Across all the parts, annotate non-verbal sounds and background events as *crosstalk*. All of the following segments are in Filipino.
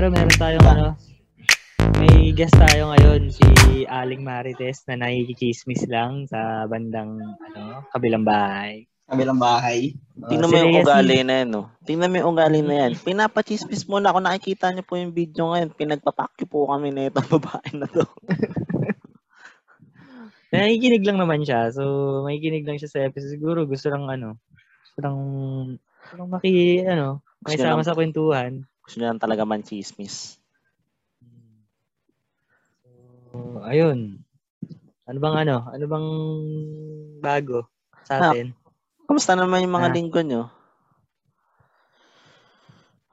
pero meron tayong ano, may guest tayo ngayon, si Aling Marites na nakikichismis lang sa bandang ano, kabilang bahay. Kabilang bahay. Tingnan mo yung ugali na yan, no? Tingnan mo yung ugali na yan. Pinapachismis mo na. Kung nakikita niyo po yung video ngayon, pinagpapakyo po kami na itong *laughs* babae na to. *laughs* Nakikinig lang naman siya. So, makikinig lang siya sa episode. Siguro gusto lang ano, gusto lang, gusto lang maki, ano, makisama lang- sa kwentuhan. Gusto niya lang talaga man chismis. So, ayun. Ano bang ano? Ano bang bago sa Ah. atin? Kamusta naman yung mga Ah. linggo nyo?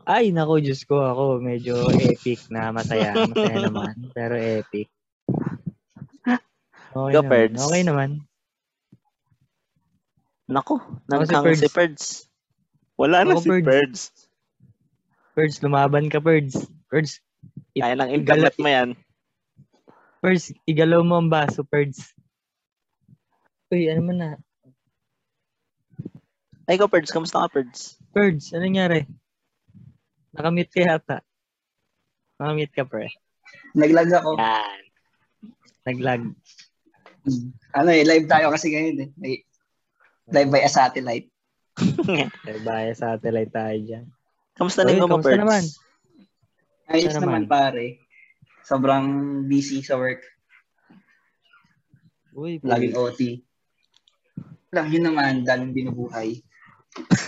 Ay, nako, Diyos ko, ako medyo epic na masaya. Masaya *laughs* naman, pero epic. Okay Go, naman. Perds. Okay naman. Nako, Ako si Perds. si Perds. Wala na Ako, si Perds. Perds. Perds, lumaban ka, Perds. Perds, It- Kaya ng internet mo yan. Perds, igalaw mo ang baso, Perds. Uy, ano man na? Ay, ikaw, Perds. Kamusta ka, Perds? Perds, ano nangyari? Nakamute ka yata. Nakamute ka, pre. Naglag ako. Yan. Naglag. Ano eh, live tayo kasi ngayon eh. May- Live by a satellite. *laughs* May baya satellite tayo dyan. Kamusta linggo mo, kamusta Perds? naman? Ayos naman naman? pare. Sobrang busy sa work. Uy, Laging OT. Lang yun naman, daming binubuhay.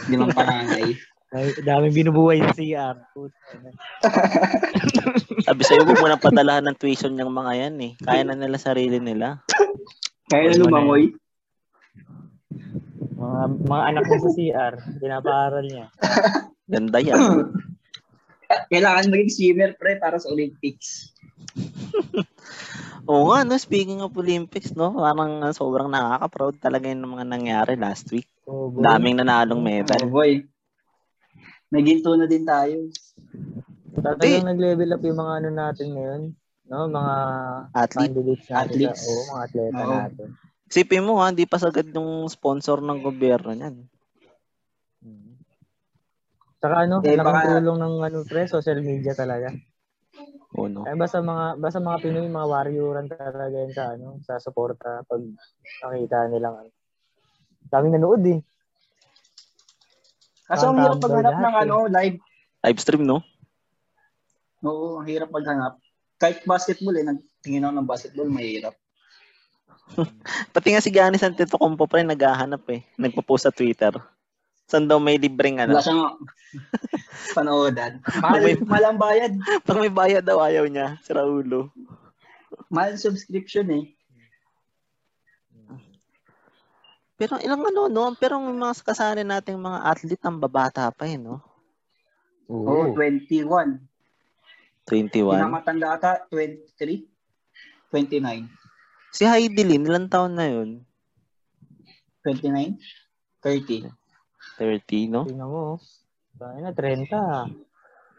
Limang panganay. *laughs* Ay, daming binubuhay sa CR. Na. *laughs* Sabi sa'yo, huwag mo nang padalahan ng tuition yung mga yan eh. Kaya na nila sarili nila. Kaya na na lumangoy. Mga, mga anak mo sa CR, pinapaaral niya. *laughs* Ganda yan. *clears throat* Kailangan maging swimmer, pre, para sa Olympics. *laughs* Oo nga, no? Speaking of Olympics, no? Parang sobrang nakaka-proud talaga yung mga nangyari last week. Oh, boy. Daming nanalong Oh medal. boy. May ginto na din tayo. Talagang nag-level up yung mga ano natin ngayon. No, mga Athlete. candidates natin. Athletes. Sa, oo, mga atleta Oo. natin. Sipin mo ha, di pa sagad yung sponsor ng gobyerno niyan. Saka ano, Eh, baka- tulong ng ano pre, social media talaga. Oo, no? Ay basta mga basta mga Pinoy mga warrioran talaga yan sa ano, sa suporta pag nakita nilang ano. Daming nanood eh. Kaso ang hirap lahat ng eh. ano, live. Live stream, no? Oo, ang hirap maghanap. Kahit basketball eh, nagtingin ako ng basketball, mahirap. *laughs* Pati nga si Giannis Antetokounmpo pa rin naghahanap eh. Nagpo-post sa Twitter. Saan daw may libreng ano? Wala siyang *laughs* panoodan. Mahal, May- mahal ang bayad. *laughs* Pag may bayad daw, ayaw niya. Si Raulo. Mahal subscription eh. Pero ilang ano, no? Pero may mga kasali nating mga athlete ang babata pa eh, no? Oo, 21. 21. Pinamatanda ata, 23? 29. Si Heidi Lin, ilang taon na yun? 29? 30. 30, no? Tingnan mo. Tayo na 30.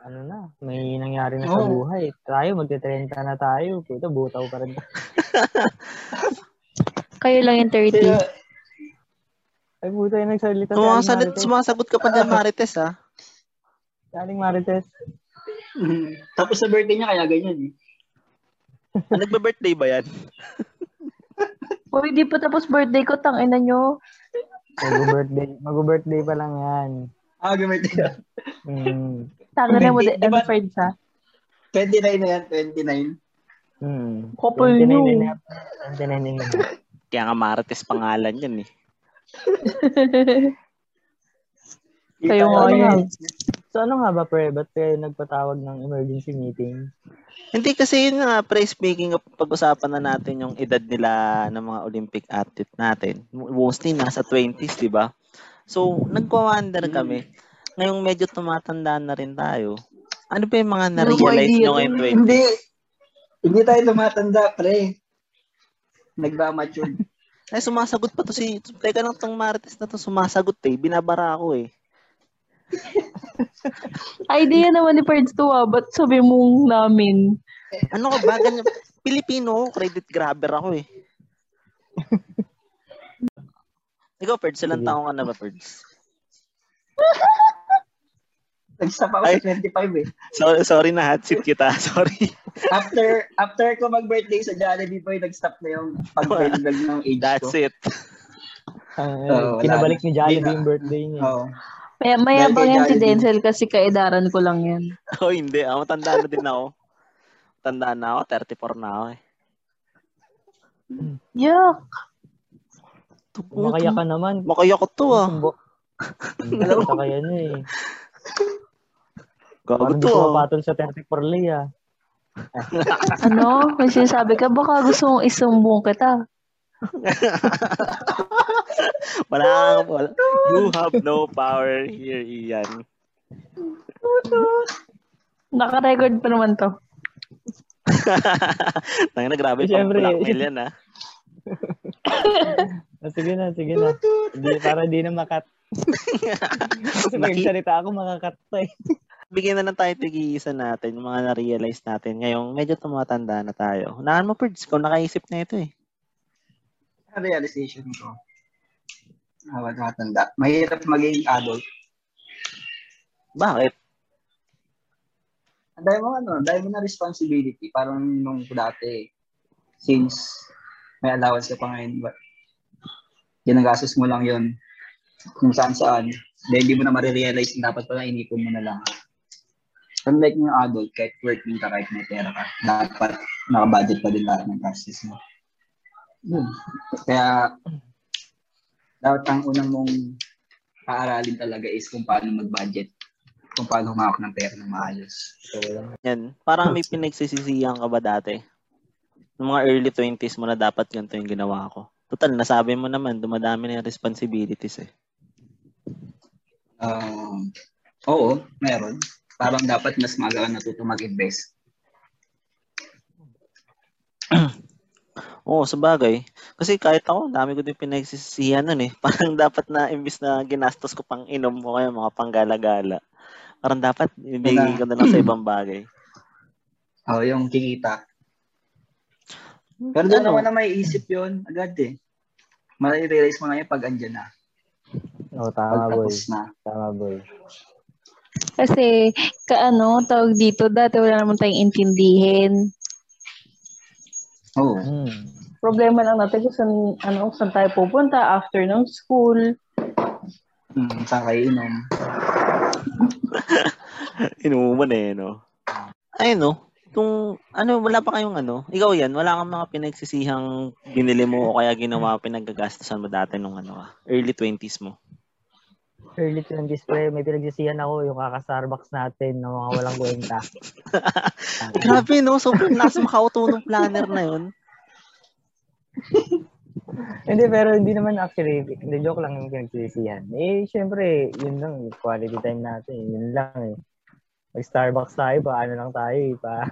Ano na, may nangyari na sa Oo. buhay. Tayo magte-30 na tayo. Puta, butaw pa rin. *laughs* Kayo lang yung 30. Kaya, Ay, puta yung nagsalita. Sumasagot, sumasagot ka pa dyan, *laughs* Marites, ha? Si Aling Marites. mm, tapos sa birthday niya, kaya ganyan eh. Nagbe-birthday ba yan? *laughs* Uy, di pa tapos birthday ko, tangina nyo. Mag-birthday. Mag-birthday pa lang yan. Ah, gamit niya. Hmm. Tangina mo, Di- di, di ba- ano, friends ha? 29 na yan, 29. Hmm. Couple 29 nyo. na yan. 29 na yan. Kaya nga Marites pangalan yan eh. Kayo nga Ano nga? yun. So ano nga ba, pre? Ba't kayo nagpatawag ng emergency meeting? Hindi kasi yun nga, pre, speaking of pag-usapan na natin yung edad nila ng mga Olympic athlete natin. Mostly nasa 20s, di ba? So, nagwa-wonder kami. Ngayong medyo tumatanda na rin tayo. Ano ba yung mga na-realize idea nyo ngayong 20s? Hindi. Hindi tayo tumatanda, pre. Nagba-mature. *laughs* Ay, sumasagot pa to si... Teka lang tong Marites na to, sumasagot eh. Binabara ako eh. *laughs* Idea naman ni Ferds to ah. Ba't sabi mong namin? Ano ka ba? Ganyan, Pilipino, credit grabber ako eh. *laughs* Ikaw, Perds, ilang taong ka na ba, Perds? *laughs* Nag-stop ako Ay. sa 25 eh. Sorry, sorry na hot seat kita. Sorry. After after ko mag-birthday sa Jollibee Boy, nag-stop na yung pag-build ng age That's ko. it. Ang, Oo, wala kinabalik na. ni Jollibee yung birthday niya. Oo. May, mayabang yan si. Denzel kasi kaedaran ko lang yan. *laughs* Oh, hindi. Ah, matanda na din ako. Tanda na ako. 34 na ako eh. Yuck! Makaya ka naman. Makaya ko to ah. Alam *laughs* mo kaya niya eh. Gago Parang to di ko ah. mapatol sa 34 Lay ah. *laughs* Ano? May sinasabi ka, baka gusto mong isumbong kita. *laughs* Wala kang, wala. You have no power here, Ian. Naka-record pa naman to. *laughs* Tangina, grabe pang Siyempre. blackmail yan ah. *laughs* Ah, sige na, sige na. Hindi, para di na makat. Kasi pag Naki- salita ako, makakat pa eh. Bigyan na lang tayo tigisa natin, yung mga na-realize natin. Ngayong medyo tumatanda na tayo. Unaan mo, Perds, kung nakaisip na ito eh. Realization ko. Awat nakatanda. Mahirap maging adult. Bakit? Dahil mo ano, dahil mo na responsibility. Parang nung dati, since may allowance ka pa ngayon, but ginagastos mo lang yon kung saan saan. Dahil hindi mo na marirealize na dapat pala inipon mo na lang. Unlike yung adult, kahit working ka, kahit may pera ka, dapat nakabudget pa din lahat ng gastos mo. Yun. Kaya, dapat ang unang mong paaralin talaga is kung paano mag-budget. Kung paano humawak ng pera ng maayos. So, Yan. Parang may pinagsisisihan ka ba dati? Noong mga early 20s mo na dapat ganito yung ginawa ko. Total, nasabi mo naman, dumadami na yung responsibilities eh. Um, oo, meron. Parang dapat mas maaga ka natuto mag-invest. *clears throat* Oo, sa bagay. Kasi kahit ako, dami ko din pinagsisisihan nun eh. *laughs* Parang dapat na imbis na ginastos ko pang inom mo kaya mga panggala-gala. Parang dapat ibigay ko na lang sa ibang bagay. *clears throat* Oo, yung kikita. Pero doon Ano? naman na may isip yun agad eh. Marirealize mo na yun pag andyan na. Oo, Pag tama boy. tapos na. Tama boy. Kasi, kaano, tawag dito, dati wala naman tayong intindihin. Oo. Hmm. Problema lang natin kung saan, ano, saan tayo pupunta after ng school. Hmm, saan kayo inom? *laughs* Inuman eh, no? Ay, no? Kung, ano, wala pa kayong ano, ikaw yan, wala kang mga pinagsisihang binili mo o kaya ginawa pinagagastusan mo dati nung ano ka, early 20s mo. Early to ng display, may pinagsisihan ako yung kaka-Starbucks natin ng mga walang kwenta. *laughs* Grabe, no? Sobrang nasa makauto ng planner na yun. *laughs* hindi, pero hindi naman actually, hindi joke lang yung pinagsisihan. Eh, syempre, yun lang, quality time natin, yun lang eh. Mag Starbucks tayo, pa ano lang tayo eh, pa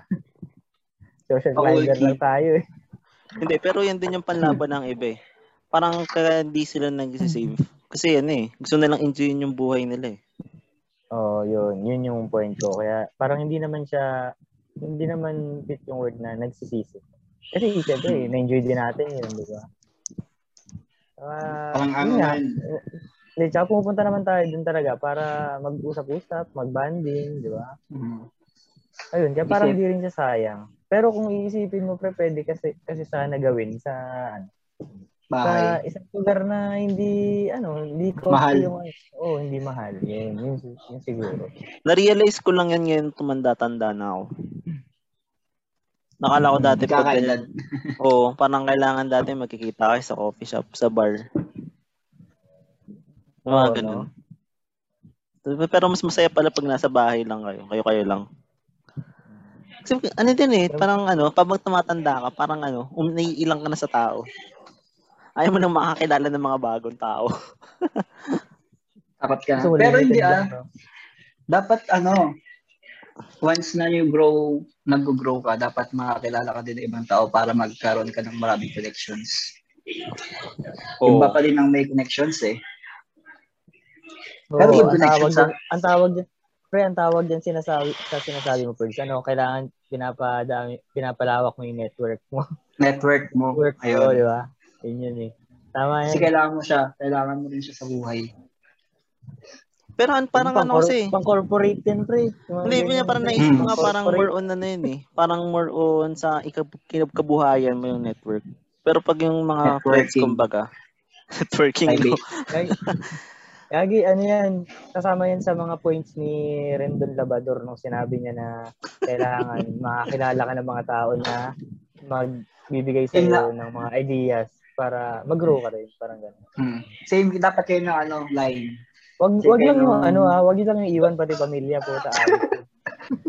*laughs* social climber okay. lang tayo eh. Hindi, pero yan din yung panlaban ng iba eh. Parang kaya hindi sila nag-save. Kasi yan eh, gusto nilang enjoyin yung buhay nila eh. Oo, oh, yun. Yun yung point ko. Kaya parang hindi naman siya, hindi naman fit yung word na nagsisisi. Kasi siyempre, na-enjoy din natin yun, di ba? Ah, Parang ano man. Hindi, tsaka pumupunta naman tayo dun talaga para mag-usap-usap, mag-banding, di ba? Hmm. Ayun, kaya parang Isip. hindi rin siya sayang. Pero kung iisipin mo, pre, pwede kasi, kasi sana gawin sa, ano, sa Bahay. isang lugar na hindi, ano, hindi costly Mahal. yung, oh, hindi mahal. Yun, yun, yun siguro. Na-realize ko lang yan ngayon tumanda-tanda na ako. Nakala ko dati pag Kakailad. Oo, parang kailangan dati magkikita kayo sa coffee shop, sa bar. Mga Oo, ganun. Pero mas masaya pala pag nasa bahay lang kayo. Kayo-kayo lang. Kasi ano din eh, parang ano, pag tumatanda ka, parang ano, um, naiilang ka na sa tao. Ayaw mo nang makakilala ng mga bagong tao. *laughs* Dapat ka. Mo Pero hindi ah. no? Dapat ano, once na you grow, nag-grow ka, dapat makakilala ka din ng ibang tao para magkaroon ka ng maraming connections. Oo. Iba pa rin ang may connections eh. Oo, Pero yung ang tawag sa- ang tawag dyan, pre, ang tawag dyan sinasabi, sa sinasabi mo, Perds, ano, kailangan pinapadami, pinapalawak mo yung network mo. *laughs* Network mo. Work mo, Ayun. di ba? Yun yun eh. Tama Kasi yan. kailangan mo siya. Kailangan mo rin siya sa buhay. Pero an, parang Pang- ano kasi, Pang corporate din, pre. Hindi, niya parang naisip Mm. nga parang more on ano yun eh. Parang more on sa ikab- mo yung network. Pero pag yung mga friends, *laughs* Networking. kumbaga, networking, Gagi, ano yan, kasama yan sa mga points ni Rendon Labador nung sinabi niya na kailangan *laughs* makakilala ka ng mga tao na magbibigay sa iyo ng mga ideas para mag-grow ka rin, parang gano'n. Hmm. Same, dapat kayo ng ano, line. Wag, Sige, wag lang yung no. ano ah, wag lang yung iwan pati pamilya *laughs* po ta.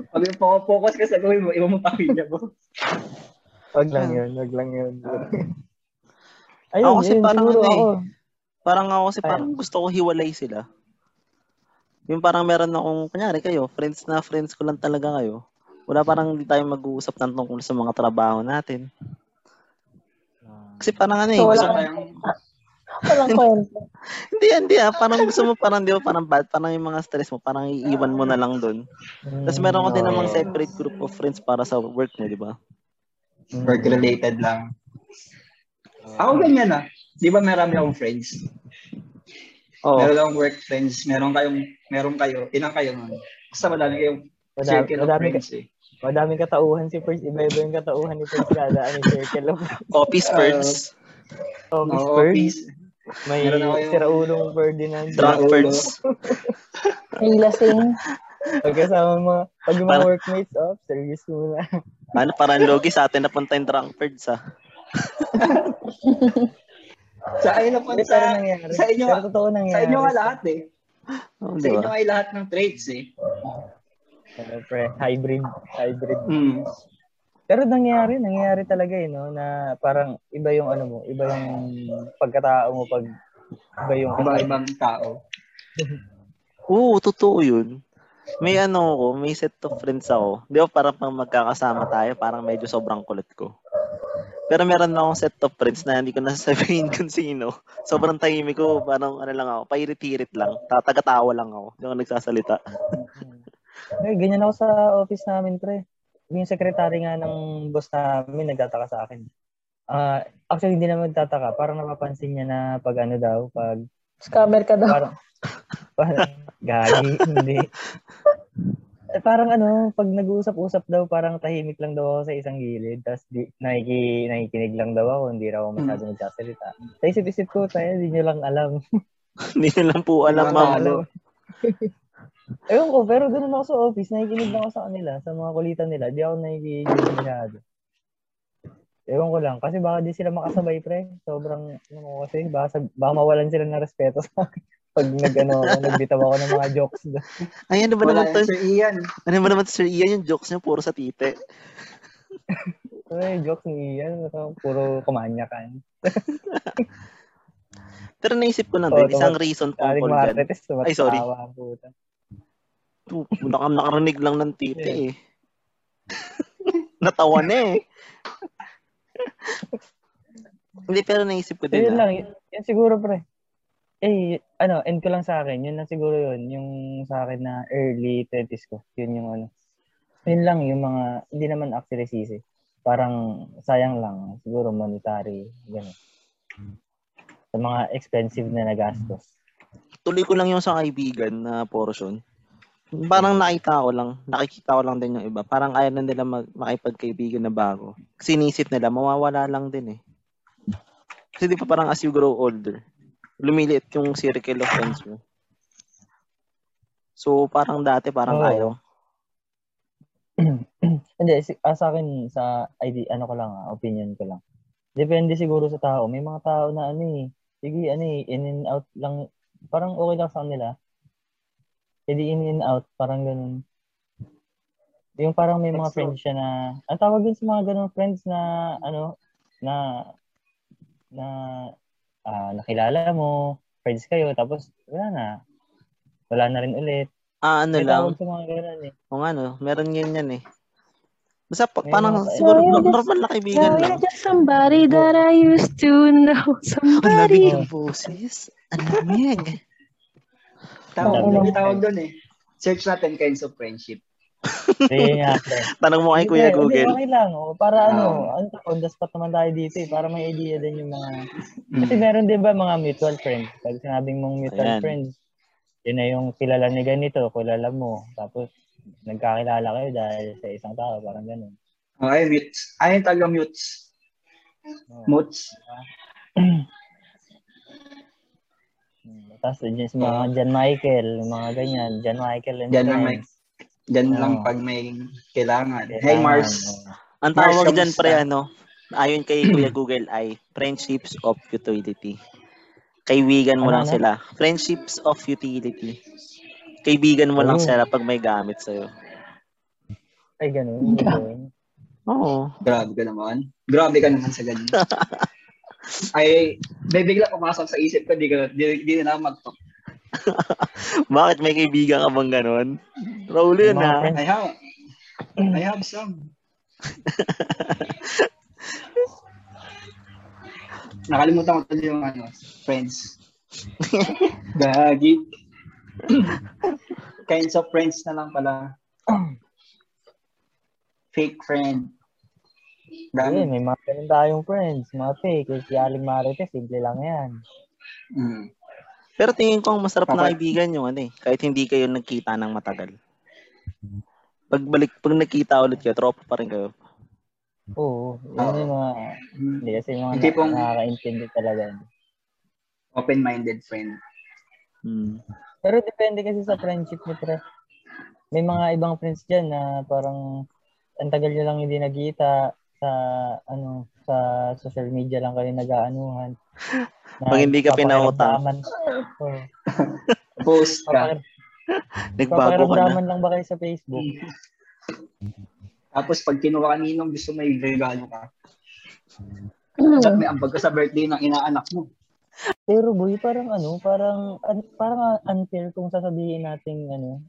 Pag yung fo- focus ka sa gawin mo, iwan mo pamilya mo. Wag Ah. lang yun, wag lang yun. Ayun, Ako kasi yun, parang ano eh. ako. Parang ako kasi parang gusto ko hiwalay sila. Yung parang meron akong, kunyari kayo, friends na friends ko lang talaga kayo. Wala parang hindi tayo mag-uusap ng tungkol sa mga trabaho natin. Kasi parang ano eh, So, gusto wala Kayang, Walang kwento. *laughs* hindi, hindi ah, parang gusto mo, parang di ba, parang bad, parang yung mga stress mo, parang iiwan mo na lang doon. Tapos meron ko din Mm, namang separate group of friends para sa work mo, di ba? Mm. work-related lang. Ako ganyan ah. Di ba marami akong friends? Oo. Meron akong work friends, meron kayong, meron kayo, ilang kayo nun? Basta madami kayong Madami, circle of madami, ka, friends eh. madaming katauhan si First. Iba-iba yung katauhan ni First kada ano, circle of Office birds, office Oo, bird. peace. May yung- siraulong Ferdinand. drunk Ulo. birds. *laughs* May lasing. Pagkasama mga, pag yung mga workmates, oh, serious muna. *laughs* Ano, parang logi sa atin napunta yung drunk birds ah. *laughs* Sa ayun na po, Pero sa, nangyari. sa inyo, Pero totoo nangyari. sa inyo nga lahat eh. Oh, Sa inyo ay lahat ng traits eh. Siyempre, hybrid. Hybrid. Mm. Pero nangyari, nangyari talaga eh, no? Na parang iba yung ano mo, iba yung pagkatao mo pag iba yung Iba-ibang tao. *laughs* Oo, totoo yun. May ano ako, may set of friends ako. Di ba parang pang magkakasama tayo, parang medyo sobrang kulit ko. Pero meron na akong set of friends na hindi ko nasasabihin *laughs* kung sino. Sobrang tahimik ko, parang ano lang ako, pairit-irit lang. Tatagatawa lang ako. Hindi ako nagsasalita. *laughs* Eh, ganyan ako sa office namin, pre. Yung secretary nga ng boss namin, nagtataka sa akin. Ah, actually, hindi naman nagtataka. Parang napapansin niya na pag ano daw, pag Scammer ka daw. parang, *laughs* parang gagi, hindi. Eh, parang ano, pag nag-uusap-usap daw, parang tahimik lang daw ako sa isang gilid. Tapos di, nakiki, nakikinig lang daw ako, hindi raw ako masyado nagsasalita. Sa isip-isip ko, tayo, hindi nyo lang alam. *laughs* Hindi nyo lang po alam, ma'am. *laughs* Ewan ko, pero ganun ako sa office, nakikinig lang ako sa kanila, sa mga kulitan nila. Di ako nakikinig masyado. Ewan ko lang, kasi baka di sila makasabay, pre. Sobrang, ano ko kasi, baka, sab- baka mawalan sila ng respeto sa akin. *laughs* Pag nag, ano, ako, nagbitaw ako ng mga jokes. doon. Ay, ano ba Wala naman to? Sir Ian. Ano ba naman to, Sir Ian? Yung jokes niya puro sa tite. *laughs* Ay, jokes ni Ian, ano, puro kumanyakan. *laughs* Pero naisip ko na Oo, din, isang reason dyan. artist, Ay, sorry. tumatawa ang puta. Tu- Naka, nakarinig *laughs* lang ng tite eh. *laughs* Natawa na eh. Hindi, pero naisip ko So, din yun ah. lang, yun, yun siguro, pre. Eh, ano, end ko lang sa akin, yun lang siguro yun, yung sa akin na early 20s ko, yun yung ano. Yun lang, yung mga, hindi naman actually sisi. Parang sayang lang, siguro monetary, gano'n. Sa mga expensive na nagastos. Tuloy ko lang yung sa kaibigan na portion. Parang nakita ko lang, nakikita ko lang din yung iba. Parang ayaw na nila mag, makipagkaibigan na bago. Kasi inisip nila, mawawala lang din eh. Kasi di pa parang as you grow older, lumiliit yung circle of friends mo. So parang dati parang Oo. ayaw. *clears throat* Hindi, si, ah, sa akin, sa ID, ano ko lang, ah, opinion ko lang. Depende siguro sa tao. May mga tao na ano eh, sige, ano eh, in and out lang, parang okay lang sa kanila. Hindi in and out, parang ganun. Yung parang may mga Exo. friends siya na, ang tawag din sa mga ganun friends na, ano, na, na, ah, nakilala mo, friends kayo, tapos, wala na. Wala na rin ulit. Ah, ano May lang. sa mga ganun eh. Kung ano, meron ganyan eh. Basta pa, May parang mga- siguro Yeah, no- just- normal na kaibigan Yeah, lang. you're just somebody that I used to know. *laughs* Ang labig Somebody. ng boses. Ang lamig. Tawag, Oo. may tawag doon eh. Search natin kinds of friendship. *laughs* Tanong mo kay Hindi, Kuya hindi, Google. Okay lang. Oh. Para ano, ano on the spot naman tayo dito eh. Para may idea din yung mga... Mm. Kasi meron din ba mga mutual friends? Pag sinabing mong mutual Ayan. friends, yun na yung kilala ni ganito, kilala mo. Tapos, nagkakilala kayo dahil sa isang tao, parang ganun. Oh, ay, mutes. Ay, taga mutes. Oh. Mutes. *clears throat* Hmm. Tapos, dyan si mga John Michael, mga ganyan, John Michael and Diyan lang may, friends. diyan lang pag may kailangan. Kailangan, Hey, Mars. oh. Ang Mars, tawag dyan, kamusta? pre, ano, ayon kay Kuya *clears throat* Google ay friendships of utility. Kaibigan mo Ano, lang ano? sila. Friendships of utility. Kaibigan mo lang Oh. sila pag may gamit sa'yo. Ay, *laughs* ganun. Oo. Grabe ka naman. Grabe ka naman sa ganyan. *laughs* ay, may bigla pumasok sa isip ko, di, ka, di, di na naman mag *laughs* Bakit may kaibigan ka bang ganon? Raul yun ha. friends. I have, I have some. *laughs* Nakalimutan ko tuloy yung ano, friends. *laughs* Gagi. Kinds of friends na lang pala. *clears throat* Fake friend. Dami. may mga ganun tayong friends, mga fake. Eh, Si Aling Marites, simple lang yan. Mm. Pero tingin ko ang masarap na Papa- kaibigan yung ano eh. Kahit hindi kayo nagkita ng matagal. Pagbalik, pag nagkita ulit kayo, tropa pa rin kayo. Oo, yun yung mga, Mm. hindi kasi yung mga Hindi pong- na, nakaka-intindi talaga. Open-minded friend. Hmm. Pero depende kasi sa friendship ni pre. May mga ibang friends dyan na parang ang tagal nyo lang hindi nagkita sa ano sa social media lang kayo nag-aanuhan. Na *laughs* Pag hindi ka pinautang. Post ka. Nagbago ka na. Lang ba kayo sa Facebook? Tapos pag kinuha ka ninong gusto may regalo ka. Hmm. At may ambag ka sa birthday ng inaanak mo. Pero boy, parang ano, parang parang unfair kung sasabihin natin ano,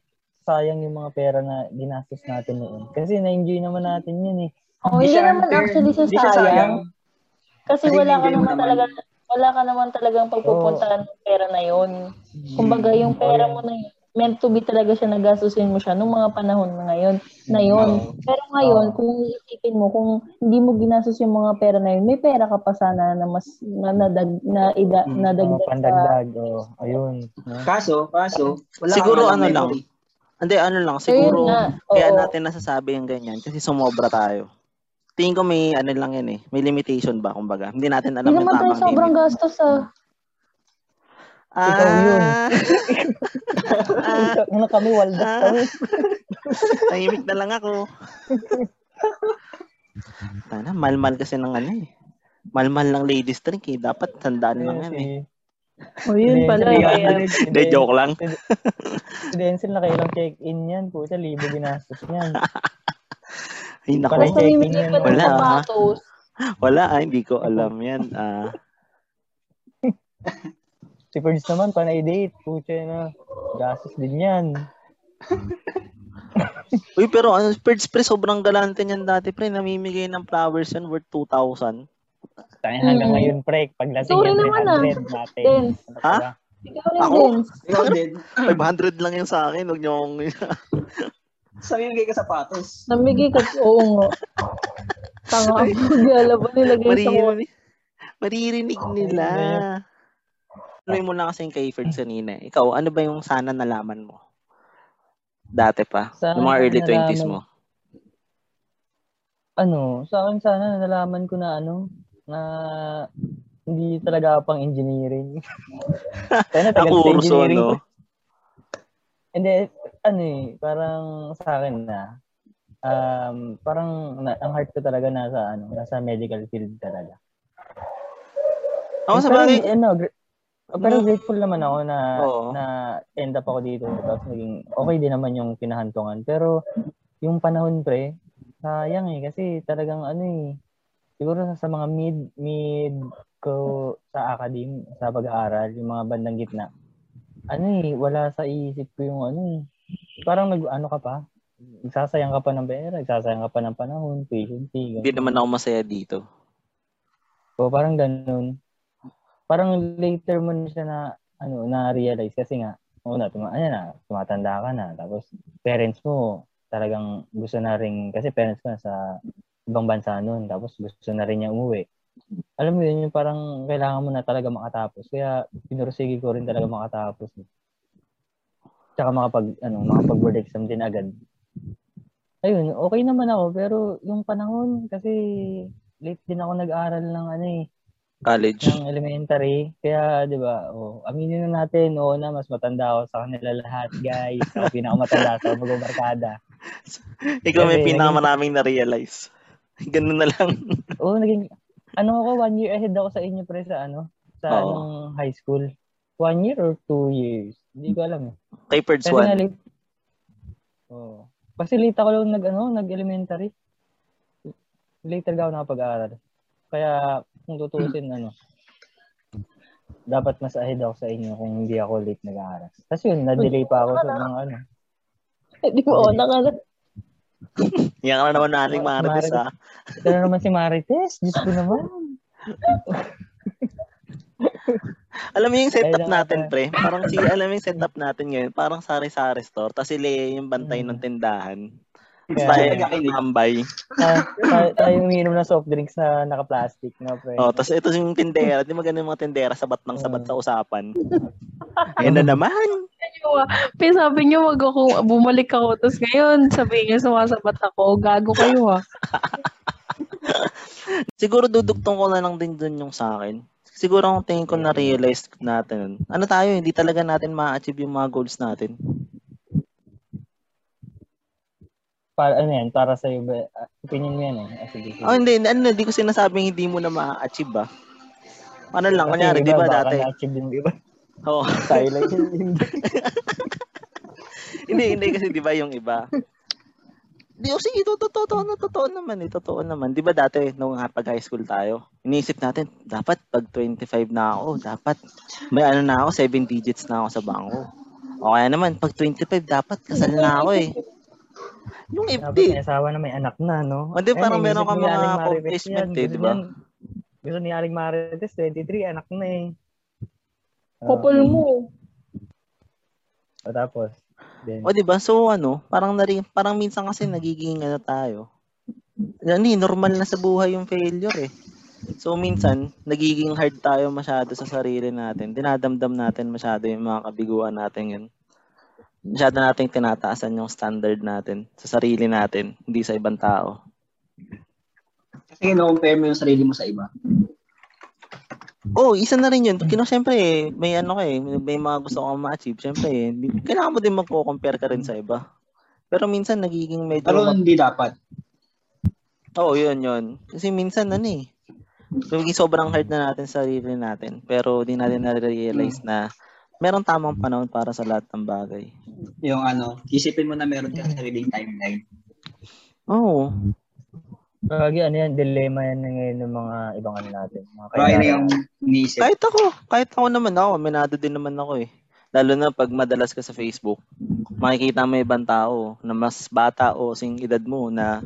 sayang yung mga pera na ginastos natin noon. Kasi na-enjoy naman natin yun eh. Oh, hindi siya naman unfair. actually sa Hindi siya sayang. Kasi Kasi wala ka hindi naman naman- talaga wala ka naman talagang pagpupuntahan ng pera na yun. Kumbaga, yung pera mo na yun, meant to be talaga siya nagastusin mo siya nung mga panahon na ngayon na yun. Pero ngayon, Oo. kung iisipin mo, kung hindi mo ginastos yung mga pera na yun, may pera ka pa sana na mas na, nadag, na, ida, Hmm, nadagdag sa... pandagdag. Oh, ayun. no? Kaso, kaso, wala Siguro ano lang. Hindi, ano lang. Siguro, nga, kaya natin nasasabi yung ganyan kasi sumobra tayo. Tingin ko may ano lang yan eh. May limitation ba, kumbaga. Hindi natin alam Hindi yung naman tayo tamang sobrang limit. gastos ah. Ikaw yun. Ah, ano kami, waldas Ah. kami. tahimik na lang ako. Sana, malmal kasi ng ano eh. Malmal ng ladies drink eh. Dapat tandaan lang yan eh. O yun pala. Hindi, hindi, Hindi, joke lang. Si Denzel na kailang check-in yan. Puta, libo ginastos niyan. Ay. Parang basta no? ng Wala, ah. Wala ah, hindi ko alam yan. Ah, *laughs* Si Ferds naman, panay date. Puta na. Gastos din yan. *laughs* Uy, pero ano, Birds pre, sobrang galante niyan dati pre. Namimigay ng flowers yan worth 2,000. Tayo hanggang Mm. ngayon, pre. Paglasing Sorry yan, naman, ah. 300 natin. Dance. Ano Ha? Ikaw rin, Ako? Vince. Ikaw din. 500 *laughs* lang yung sa akin. Huwag niyo akong... Samimigay ka sapatos. Namigay ka. Oo nga. Tanga. Hindi alam mo nilagay sa maririnig, maririnig nila. Tuloy mo lang kasi yung kay Ferds kanina. eh. Ikaw, ano ba yung sana nalaman mo? Dati pa. Sana yung mga early 20s nalaman- mo. ano, sa akin sana nalaman ko na ano, na hindi talaga ako pang engineering. *laughs* Tagal sa Nakurso, engineering no? Hindi, ano eh, parang sa akin na, um, parang na, ang heart ko talaga nasa, ano, nasa medical field talaga. Ako sa pero, bagay, ano, gra- pero Mm. grateful naman ako na Oo. na end up ako dito tapos naging okay din naman yung pinahantungan pero yung panahon pre sayang eh kasi talagang ano eh siguro sa, sa mga mid mid ko sa academy sa pag-aaral yung mga bandang gitna ano eh wala sa isip ko yung ano eh parang nag ano ka pa nagsasayang ka pa ng pera nagsasayang ka pa ng panahon fee hindi naman ako masaya dito. So, parang ganun. Parang later mo na siya na, ano, na-realize kasi nga, una, tuma ayan na, tumatanda ka na. Tapos, parents mo, talagang gusto na rin, kasi parents ko sa ibang bansa noon. Tapos, gusto na rin niya umuwi. Alam mo yun, yung parang kailangan mo na talaga makatapos. Kaya, pinursige ko rin talaga makatapos. tsaka makapag, ano, makapag-board exam din agad. Ayun, okay naman ako, pero yung panahon, kasi late din ako nag-aral ng ano eh, College. ng elementary. Kaya, di ba, oh, aminin na natin, oo na, mas matanda ako sa kanila lahat, guys. Ako *laughs* pinakamatanda sa magbabarkada. Ikaw may pinakamaraming na-realize. Ganun na lang. Oo, naging, ano ako, one year ahead ako sa inyo, pre, sa ano, sa Oo. anong high school. One year or two years? Hindi ko alam eh. Tapered Kasi Swan. late. Oo. Kasi late ako lang nag, ano, nag-elementary. Late talaga ako nakapag-aaral. Kaya, kung tutusin, ano, dapat mas ahead ako sa inyo kung hindi ako late nag-aaral. Kasi yun, na-delay pa ako sa mga ano. Di ba, oh, naka, *laughs* Yan ka na naman nating Marites. Marites ah. Ito na naman si Marites. Diyos ko naman. *laughs* Alam mo yung setup natin, pre. Parang si, alam mo yung setup natin ngayon, parang sari-sari store. Tapos sila yung bantay ng tindahan. Tapos tayo yung tambay. Ah, tayo, umiinom ng soft drinks na naka-plastic. No, pre? Oh, tapos ito yung tindera. Di ba ganun yung mga tindera, sabat ng sabat Mm. sa usapan. Ayan na naman. Pero sabi niyo, wag ako, bumalik ako. Tapos ngayon, sabi niyo, sumasabat ako. Gago kayo, ah. *laughs* Siguro dudugtong ko na lang din dun yung sa akin. Siguro ang tingin ko na-realize natin. Ano tayo, hindi talaga natin ma-achieve yung mga goals natin. Para, ano yan, para sa'yo ba? ah, Opinion mo yan eh. Ah, sige, sige. Oh, hindi, ano, hindi ko sinasabing hindi mo na ma-achieve ba. Ano lang, Kasi kunyari, di ba dati? na-achieve din, di ba? Oo. Tayo lang yun, hindi. hindi, hindi kasi di ba yung iba. Di, oh, sige, to, to, to, to, to, totoo naman eh, totoo naman. Di ba dati, nung pag high school tayo, iniisip natin, dapat pag 25 na ako, dapat may ano na ako, 7 digits na ako sa bangko. O kaya naman, pag 25, dapat kasal na ako eh. Yung Dapat FD. may asawa na may anak na, no? O, di, parang meron ni mga accomplishment eh, di ba? Gusto ni Aling Marites, 23, anak na eh. Oh, Couple mo. o tapos, then, O di ba? So ano, parang nari, parang minsan kasi nagiging ano tayo. Ano eh, normal na sa buhay yung failure eh. So minsan, nagiging hard tayo masyado sa sarili natin. Dinadamdam natin masyado yung mga kabiguan natin yun. Masyado nating tinataasan yung standard natin sa sarili natin, hindi sa ibang tao. Kasi kino-compare mo yung sarili mo sa iba. Oh, isa na rin yun. Kino, syempre, eh, may ano ka eh, may, mga gusto kang ma-achieve. Syempre, eh, kailangan mo din magko-compare ka rin sa iba. Pero minsan, nagiging medyo... Pero hindi dapat. Oo, yun, yun. Kasi minsan, ano eh, naging sobrang hard na natin sa sarili natin. Pero di natin na-realize na merong tamang panahon para sa lahat ng bagay. Yung ano, isipin mo na meron ka sariling timeline. Oo. Lagi ano yan, dilemma yan ngayon ng mga ibang ano natin. Mga ayun kailangan. yung iniisip. Kahit ako, kahit ako naman ako, minado din naman ako eh. Lalo na pag madalas ka sa Facebook, makikita mo ibang tao na mas bata o sing edad mo na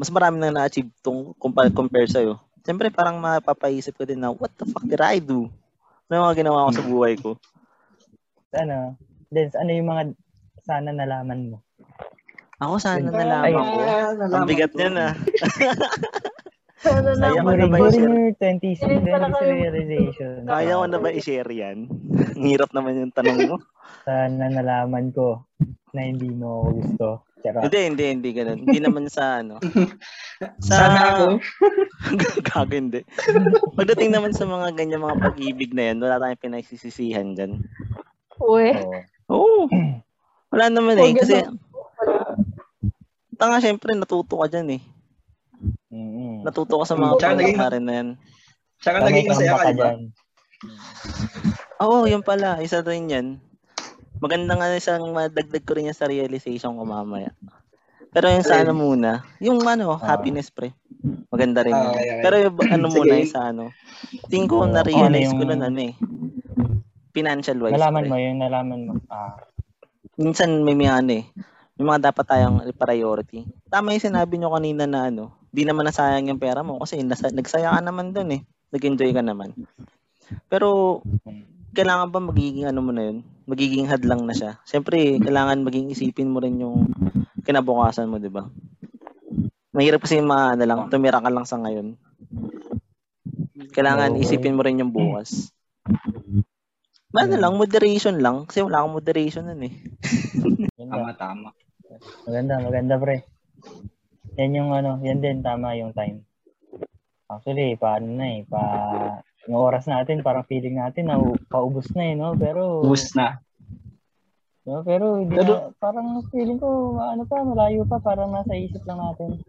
mas marami nang na-achieve tong compare, compare sa'yo. Siyempre parang mapapaisip ko din na, what the fuck did I do? Ano yung mga ginawa ko sa buhay ko? Ano, then ano yung mga sana nalaman mo? Ako sana Ay, nalaman ko. Ang bigat niyan ah. *laughs* Ano na, ko na During, ba i-share? your 20s, pala 20s kayo- realization. Kaya ko na ba i-share yan? *laughs* Ang hirap naman yung tanong mo. Sana nalaman ko na hindi mo ako gusto. Charot. hindi, hindi, hindi ganun. Hindi naman sa ano. *laughs* Sa, Sana ako. Gago hindi. Pagdating naman sa mga ganyan mga pag-ibig na yan, wala tayong pinagsisisihan dyan. Uwe. Oo. Oo. Wala naman eh. Kasi, ganun. Tanga syempre, natuto ka dyan eh. Mm-hmm. Natuto ka sa mga Tsaka naging- pangyayari na yan. Tsaka naging masaya ka, di ba? Oo, yun pala. Isa rin yan. Maganda nga isang madagdag ko rin yan sa realization ko mamaya. Pero yung sa ano muna, yung ano, Ah. happiness pre. Maganda rin. Ah, yun. okay, okay. Pero yung *clears throat* ano Sige. muna, yung sa ano. Tingin ko na-realize ano ko nun ano eh. Financial wise. Nalaman pre. mo yun, nalaman mo. Ah, minsan may mga ano eh, may mga dapat tayong priority. Tama yung sinabi nyo kanina na ano, di naman nasayang yung pera mo kasi nasa, nagsaya ka naman dun eh. Nag-enjoy ka naman. Pero, kailangan ba magiging ano mo na yun? Magiging hadlang na siya. Siyempre, kailangan maging isipin mo rin yung kinabukasan mo, di ba? Mahirap kasi yung mga ano lang, tumira ka lang sa ngayon. Kailangan isipin mo rin yung bukas. Ano lang, moderation lang. Kasi wala akong moderation nun eh. *laughs* Tama, tama. Maganda, maganda pre. Yan yung ano, yan din tama yung time. Actually, paano na eh, pa yung oras natin, parang feeling natin na paubos na eh, no? Pero, Ubus na. no? pero, hindi Pero- na, parang feeling ko, ano pa, malayo pa, parang nasa isip lang natin.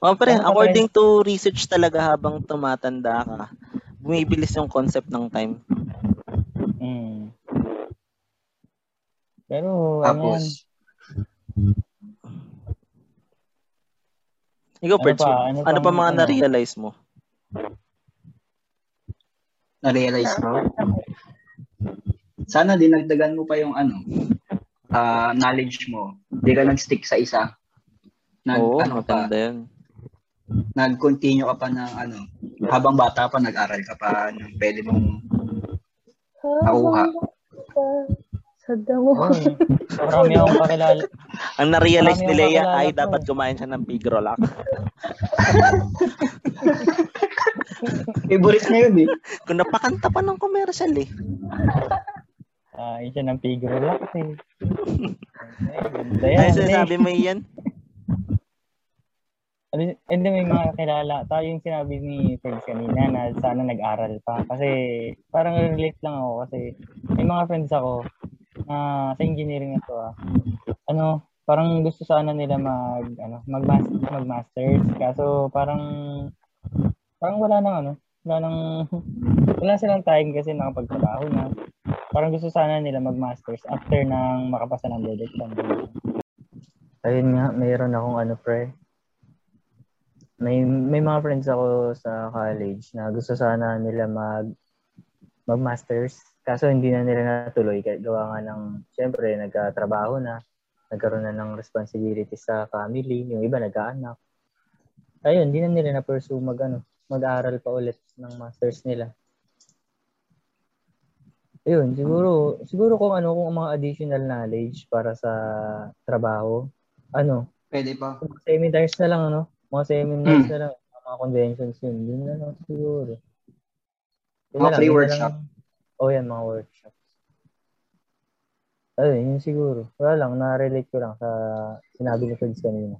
Oh, pre, Ano pa according to research talaga habang tumatanda ka, bumibilis yung concept ng time. Mm. Pero, ano yan, Tapos, Ikaw, Ano Perch, pa? ano, Ano pa pang- mga ano? na-realize mo? na-realize mo? Sana dinagdagan mo pa yung ano, ah, knowledge mo. Hindi ka nag-stick sa isa. Nag, Oo, ano pa, yun. nag-continue ka pa ng ano, habang bata pa, nag-aral ka pa ng pwede mong Nakuha. Sa damo. oh, marami akong kakilala. *laughs* Ang na-realize ni Leia ay pa dapat eh. kumain siya ng Pigrolac. favorite niya yun eh. *laughs* Kung napakanta pa ng commercial eh. Ah, isa ng figure lang eh. Ay, ganda yan. Ay, Hindi, sinasabi mo yan? ano, *laughs* hindi may mga kakilala. Tayo yung sinabi ni friends kanina na sana nag-aral pa. Kasi parang relate lang ako kasi may mga friends ako na sa engineering na to ah. Ano, parang gusto sana nila mag ano, mag mag-masters kaso parang parang wala nang ano, wala nang *laughs* wala silang time kasi nakapagtrabaho na. Parang gusto sana nila mag-masters after nang makapasa ng board exam. Ayun nga, mayroon akong ano pre. May may mga friends ako sa college na gusto sana nila mag mag-masters kaso hindi na nila natuloy kahit gawa nga ng syempre nagkatrabaho na nagkaroon na ng responsibility sa family, yung iba nag-aanak. Ayun, hindi na nila na-pursue mag, ano, mag-aral pa ulit ng masters nila. Ayun, siguro, siguro kung ano, kung mga additional knowledge para sa trabaho, ano, Pwede pa. mga seminars na lang, ano, mga seminars Hmm. na lang, mga conventions yun, yun na lang siguro. Yun Mga free workshop. lang. Oh, yan, mga workshops. Ayun, yun siguro. Wala lang, na-relate ko lang sa sinabi ni Friends kanina.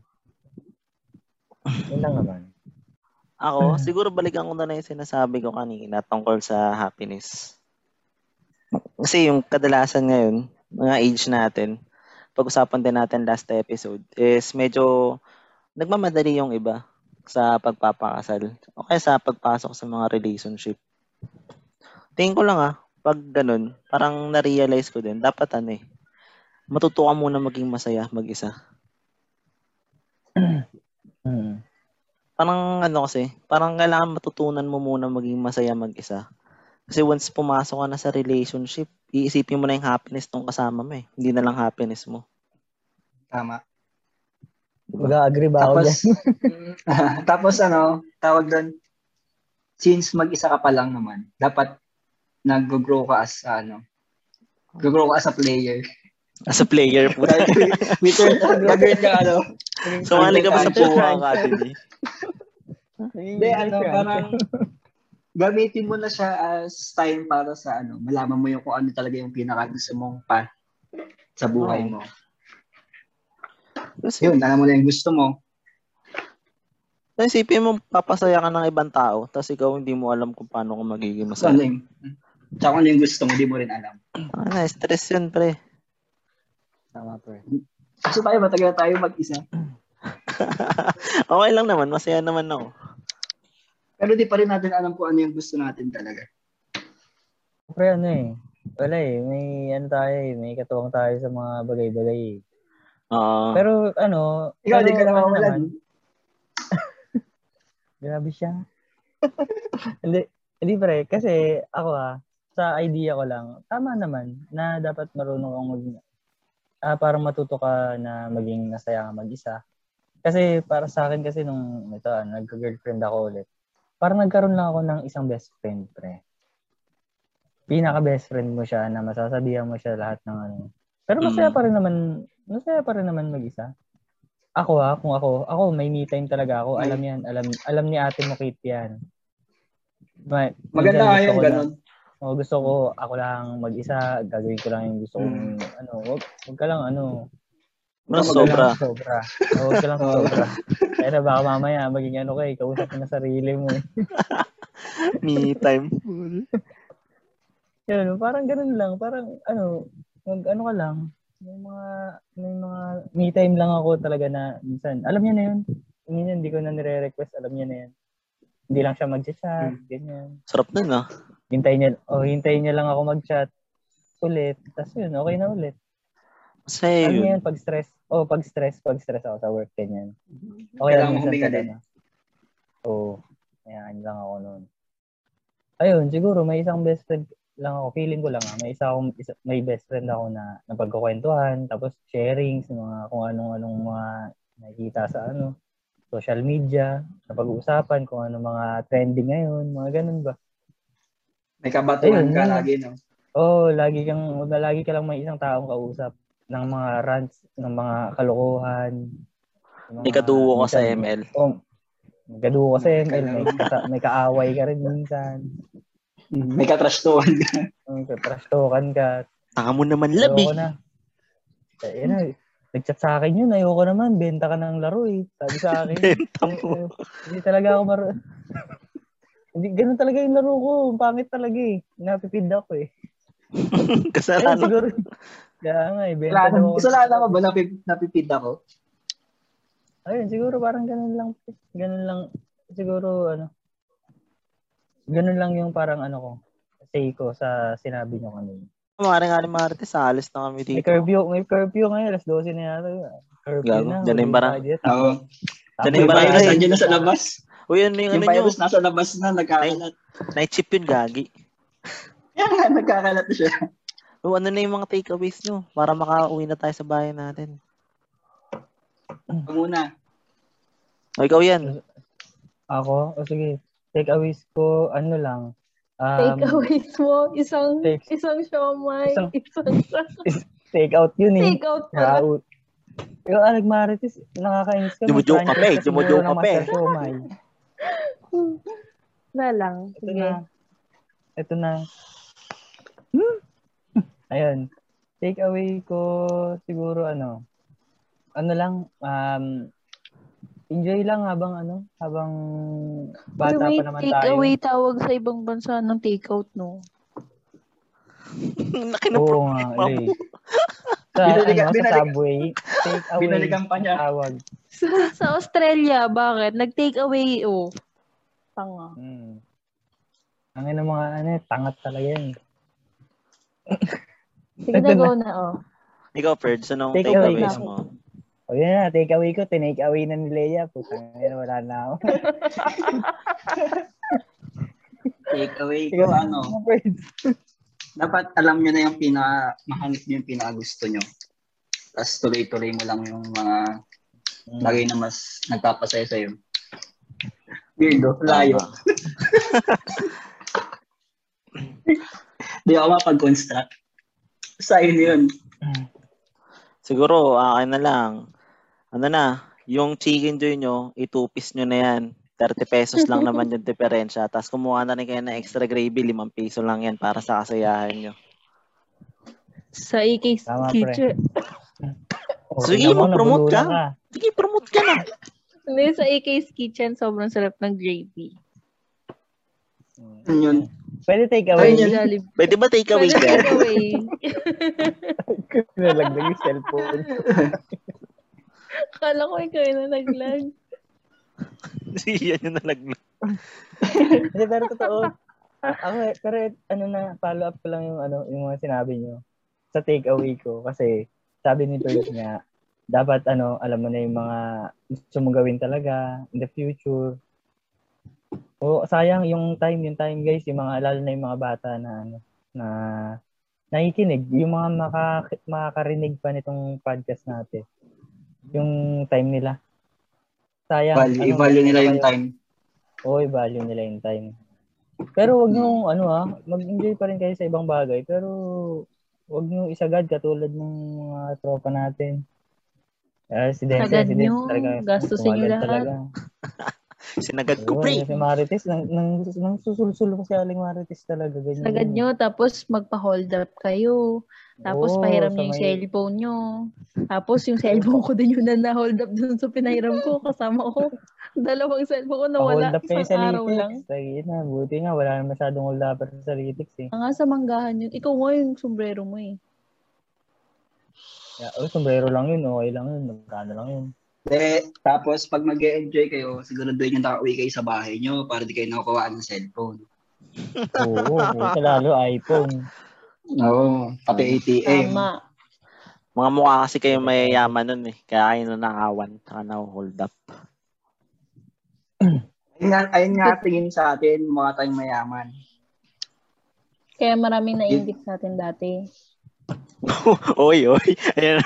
Yun lang naman. Ako, siguro balikan ko na lang yung sinasabi ko kanina tungkol sa happiness. Kasi yung kadalasan ngayon, mga age natin, pag-usapan din natin last episode, is medyo nagmamadali yung iba sa pagpapakasal o kaya sa pagpasok sa mga relationship. Tingin ko lang ah, pag ganun, parang na-realize ko din, dapat ano eh, matuto ka muna maging masaya mag-isa. *clears throat* Hmm. parang ano kasi, parang kailangan matutunan mo muna maging masaya mag-isa. Kasi once pumasok ka na sa relationship, iisipin mo na yung happiness ng kasama mo eh. Hindi na lang happiness mo. Tama. Mag-agree ba ako Tapos, dyan? *laughs* *laughs* tapos ano, tawag doon, since mag-isa ka pa lang naman, dapat nag-grow ka as ano, grow ka as a player. As a player po. Twitter, gagawin *laughs* ka ano. Sumali ka pa sa creator. Academy. Hindi, ano, parang gamitin mo na siya as time para sa ano, malaman mo yung kung ano talaga yung pinaka gusto mong pa sa buhay mo. Kasi, Yun, alam mo na yung gusto mo. isipin mo, papasaya ka ng ibang tao, tapos ikaw hindi mo alam kung paano ka magiging So, ano masaya. yung, tsaka ano yung gusto mo, di mo rin alam. Ah, na, stress yun, pre. Tama, pre. Gusto tayo, matagal tayo mag-isa. *laughs* okay lang naman, masaya naman ako. Pero di pa rin natin alam kung ano yung gusto natin talaga. Pre, ano eh. Wala eh. May ano tayo eh. May katuwang tayo sa mga bagay-bagay eh. Oo. Pero ano, Ikaw, pero, di ka ano naman, *laughs* Grabe siya. hindi, hindi pre. Kasi ako ah, sa idea ko lang, tama naman na dapat marunong kang mag, ah, parang matuto ka na maging nasaya ka mag-isa. Kasi para sa akin kasi nung ito, ah, nagka-girlfriend ako ulit, parang nagkaroon lang ako ng isang best friend, pre. Pinaka-best friend mo siya na masasabihan mo siya lahat ng ano. Pero masaya Mm. pa rin naman, masaya pa rin naman mag-isa. Ako ha, kung ako, ako may me time talaga ako. Alam yan, alam alam ni ate mo Kate yan. May, Maganda gusto yung ganun. O gusto ko, ako lang mag-isa, gagawin ko lang yung gusto kong, ano, wag, wag ka lang, ano, Mas sobra. lang sobra. O, Wag ka lang *laughs* sobra. Kaya na baka mamaya, maging ano kay, kausap mo na sarili mo. eh. *laughs* Me time. *laughs* Yun, parang ganun lang, parang, ano, mag, ano ka lang, may mga, may mga, me time lang ako talaga na, minsan, alam niya na yun. Minsan, hindi ko na nire-request, alam niya na yan. Hindi lang siya mag-chat, ganyan. Sarap nun, ah. Hintayin niya, oh, hintayin niya lang ako mag-chat ulit. Tapos yun, okay na ulit. Masaya Ano yun. yan, pag stress, oh, pag stress, pag stress ako sa work, ganyan. Okay Kailangan lang minsan sa din. Oo. Kaya lang ako noon. Ayun, siguro may isang best friend lang ako. Feeling ko lang ah, may isa akong isa, may best friend ako na napagkukwentuhan, tapos sharing sa mga kung anong-anong mga nakikita sa ano, social media, napag-uusapan kung ano mga trending ngayon, mga ganun ba. May kabatuhan Ayun, ka lagi, no? Oo, oh, lagi kang lagi ka lang may isang taong kausap ng mga rants, ng mga kalokohan. ng May mga- kaduwo ka sa ML. Oh, may kaduwo ka sa ML, may, kasa- may kaaway ka rin minsan. May katrastuhan ka. May katrastokan ka. Taka mo naman labi. Ayoko na. Eh, na, nag-chat sa akin yun, ayoko naman, benta ka ng laro eh. Sabi sa akin. *laughs* Benta Eh, mo. eh, Hindi talaga ako mar... *laughs* Hindi, ganun talaga yung laro ko. Ang Pangit talaga eh. Napipid ako eh. *laughs* Ayun, Kasalanan. siguro. Kaya nga eh, benta Kasalanan, daw ako. kasalanan ko ba napip, napipid ako? Ayun, siguro parang ganun lang. Ganun lang. Siguro, ano. Ganun lang yung parang ano ko. Say ko sa sinabi nyo kanina. Mare nga ni Martes, alis na kami May dito. curfew, may curfew ngayon. Alas 12 na yata. Curfew Gago, na. dyan na yung huli bara. tayo dyan. Oo. Dyan na Yung virus nandiyan na sa labas. Uy, ano yung Yung ano nyo? virus nasa labas na, nagkakalat. Night chip yun, gagi. Yan nga, nagkakalat na siya. O ano na yung mga takeaways nyo para makauwi na tayo sa bahay natin. Ito muna. O ikaw yan. Ako? O sige. Take aways ko, ano lang. Um, Takeaways mo, isang take- isang siomay, Isang- isang, *laughs* take out yun eh. take out pala. Raut. Ikaw, Alag Marites, nakakainis ka. Jumujoke ka pa eh, Na lang. Ito Sige. na. Ito na. Hmm. *laughs* Ayun. Take away ko siguro ano. Ano lang um enjoy lang habang ano, habang bata Uy, pa wait, naman take tayo. away tawag sa ibang bansa ng take out, no? *laughs* Ng Oo nga. Sa, Binalikan- ano, sa binalikan- subway, take away Binalikan pa niya. tawag. Sa, sa Australia, bakit? Nag-take away, oh. Tanga. Hmm. Ang ina mga ano, tangat talaga yan. *laughs* Sige na, go na, oh. Ikaw, Ferds, anong Take takeaways away. mo? O yan na, take away ko, tinake away na ni Leia. Putang ina, wala na ako. *laughs* Take away ko, ano, dapat alam nyo na yung pinaka, mahanap nyo yung pinaka gusto nyo. Tapos tuloy-tuloy mo lang yung mga bagay na mas nagpapasaya sa'yo. Weirdo, layo. Tama. *laughs* Di ako mapag-construct. Sa'yo yun. Siguro, akin na lang. Ano na, yung chicken joy nyo, itupis nyo na yan. 30 pesos lang naman *laughs* yung diferensya. Tapos kumuha na rin kayo ng extra gravy, 5 piso lang yan para sa kasayahan nyo. Sa AK Tama. Kitchen. *laughs* Sige, mag-promote ka. nabulunan Sige, promote ka na. Hindi, sa AK's Kitchen, sobrang sarap ng gravy. Yun yun. Pwede take Ayun away. yun. Jollibee. Pwede ba take away Pwede take away. *laughs* Nalagdag yung cellphone. Kala ko ikaw yung nalaglag. *laughs* Sige, yan yung nalaglag. *laughs* Hindi, pero totoo. Ako, eh, pero eh, ano na, follow up ko lang yung, ano, yung mga sinabi nyo sa take away ko. Kasi sabi ni Bird nga, dapat ano, alam mo na yung mga gusto mong gawin talaga in the future. O sayang yung time, yung time guys, yung mga lalo na yung mga bata na ano, na nakikinig, yung mga maka, makakarinig pa nitong podcast natin. Yung time nila. Sayang. Value, ano, i-value nila ano yung kayo- time. Oo, i-value nila yung time. Pero wag nyo, ano ah, mag-enjoy pa rin kayo sa ibang bagay. Pero wag nyo isagad katulad ng mga tropa natin. Uh, si Denzel, Sagad si nyo, Denzel talaga. gastusin nyo lahat. Talaga. *laughs* Sinagad ko, pre. Si Marites, nang, nang, nang susulsul ko si Aling Marites talaga. Ganyan. Sagad nyo, tapos magpa-hold up kayo. Tapos Oo, pahiram nyo yung may- cellphone nyo. Tapos yung cellphone ko din yun na na-hold up dun sa pinahiram ko. Kasama ko. *laughs* Dalawang cellphone ko nawala. Pa-hold up kayo Isang sa araw lang. Ay, na, buti nga, wala na masyadong hold up sa Litix eh. Nga sa manggahan yun. Ikaw nga yung sombrero mo eh. Yeah, oh, sombrero lang yun, okay lang yun, magkano lang yun. De, tapos pag mag enjoy kayo, siguraduhin yung nakauwi kayo sa bahay nyo para di kayo nakakawaan ng cellphone. Oo, buti lalo iPhone. *laughs* Oo, pati ATM. Tama. Mga mukha kasi kayo mayayaman nun eh. Kaya kayo nanakawan. Saka na-hold up. Ayun nga, ayun nga tingin sa atin, mga tayong mayaman. Kaya maraming nainggit sa atin dati. *laughs* oy, oy. Ayan.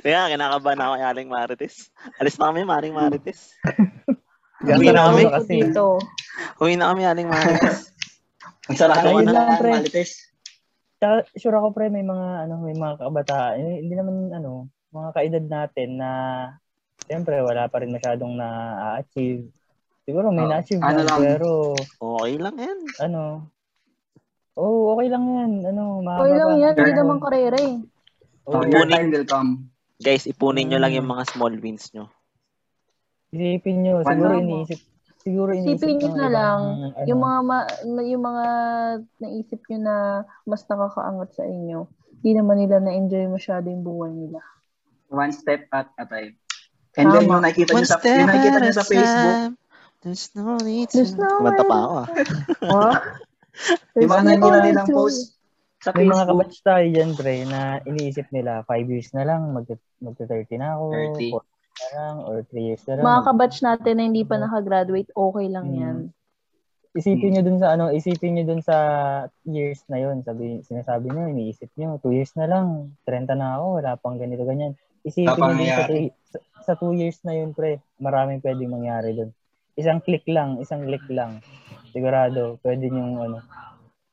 Kaya *laughs* kinakabahan ako kay Aling Marites. Alis na kami, Maring Marites. *laughs* Uwi na na kami. Uwi na kami, Aling Marites. Ang sarap Ayun lang, na pre. Malites. Tsaka, sure ako pre, may mga, ano, may mga kabataan, eh, hindi naman, ano, mga kaedad natin na, siyempre, wala pa rin masyadong na-achieve. Siguro may Oo. na-achieve Ano na, lang. pero, Okay lang yan. ano, oh, okay lang yan, ano, mahaba Okay lang yan. Hindi naman karera eh. Oh, your time will come. Guys, ipunin nyo lang Mm. yung mga small wins nyo. isipin nyo, siguro iniisip, siguro iniisip Isipin nyo ng na lang, ano, yung mga ma- na- yung mga naisip nyo na mas nakakaangat sa inyo, hindi naman nila na-enjoy masyado yung buhay nila. One step at a time. And then Tama. yung nakikita nyo sa, yung nakikita nyo sa Facebook, There's no need to... There's no Kumanta pa ako ah. *laughs* Nakikita no nilang way to- post sa May mga kabatch tayo dyan, pre, na iniisip nila, 5 years na lang, mag- magta-30 na ako, 30. 4 na lang, or 3 years na lang. Mga kabatch natin na hindi pa nakagraduate, okay lang Mm. yan. isipin nyo dun sa ano, isipin nyo dun sa years na yon Sabi, sinasabi nyo, iniisip nyo, 2 years na lang, 30 na ako, wala pang ganito, ganyan. Isipin nyo dun sa 2 sa, sa two years na yun, pre, maraming pwedeng mangyari dun. Isang click lang, isang click lang. Sigurado, pwede nyo, ano,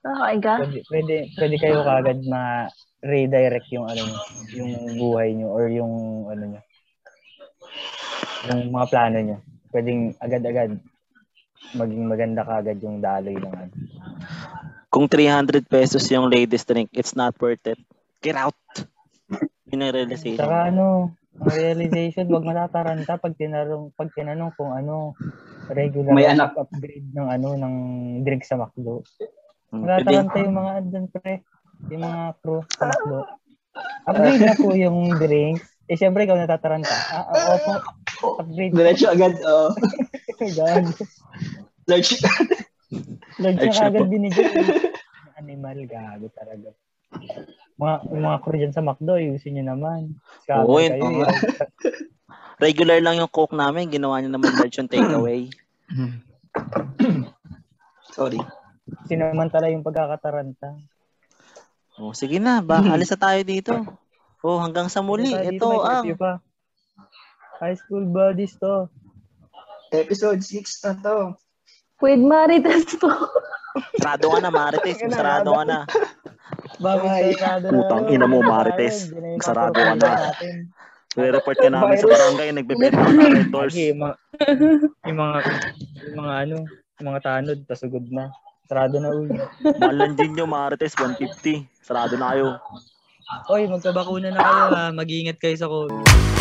Nakakain ka? pwede, pwede, pwede kayo kagad ma redirect yung ano nyo, yung buhay nyo or yung ano nyo, yung mga plano nyo. Pwedeng agad-agad maging maganda kagad yung daloy ng ano. Kung 300 pesos yung ladies drink, it's not worth it. Get out! Yun ang realization. Saka ano, ang realization, wag matataranta pag tinanong, pag tinanong kung ano, regular May anak. upgrade ng ano, ng drink sa McDo. Mm, Pwede, Matataranta yung mga andun pre, yung mga crew sa McDo. Upgrade na po yung drinks. Eh, syempre, ikaw natataranta. Ah, oo Upgrade. diretso agad, oh, Gag. large, Large Large na po. binigay. Animal, gago talaga. Mga, yung mga crew dyan sa McDo, ayusin nyo naman. Scammer Oo, yun. kayo. Eh. regular lang yung coke namin, ginawa niyo naman large yung takeaway. *clears throat* sorry. Sinamantala yung pagkakataranta. Oh, sige na, ba, *clears throat* alis na tayo dito. Oh, hanggang sa muli. Ito ang pa. High school buddies to. Episode 6 na to. With Maritas po. sarado ka na, Marites. Sarado ka na. Bagong Ay, sarado na. putang ina mo, Marites. Sarado mga ka na. natin. Re-report ka namin sa barangay. Nagbebenta ka ng red doors. Yung mga, yung mga, yung mga ano, yung mga tanod, pasugod na. Sarado na uy. Malan din nyo, Marites. 150. Sarado na kayo. Oy, magpabakuna na kayo ha. Mag-iingat kayo sa COVID.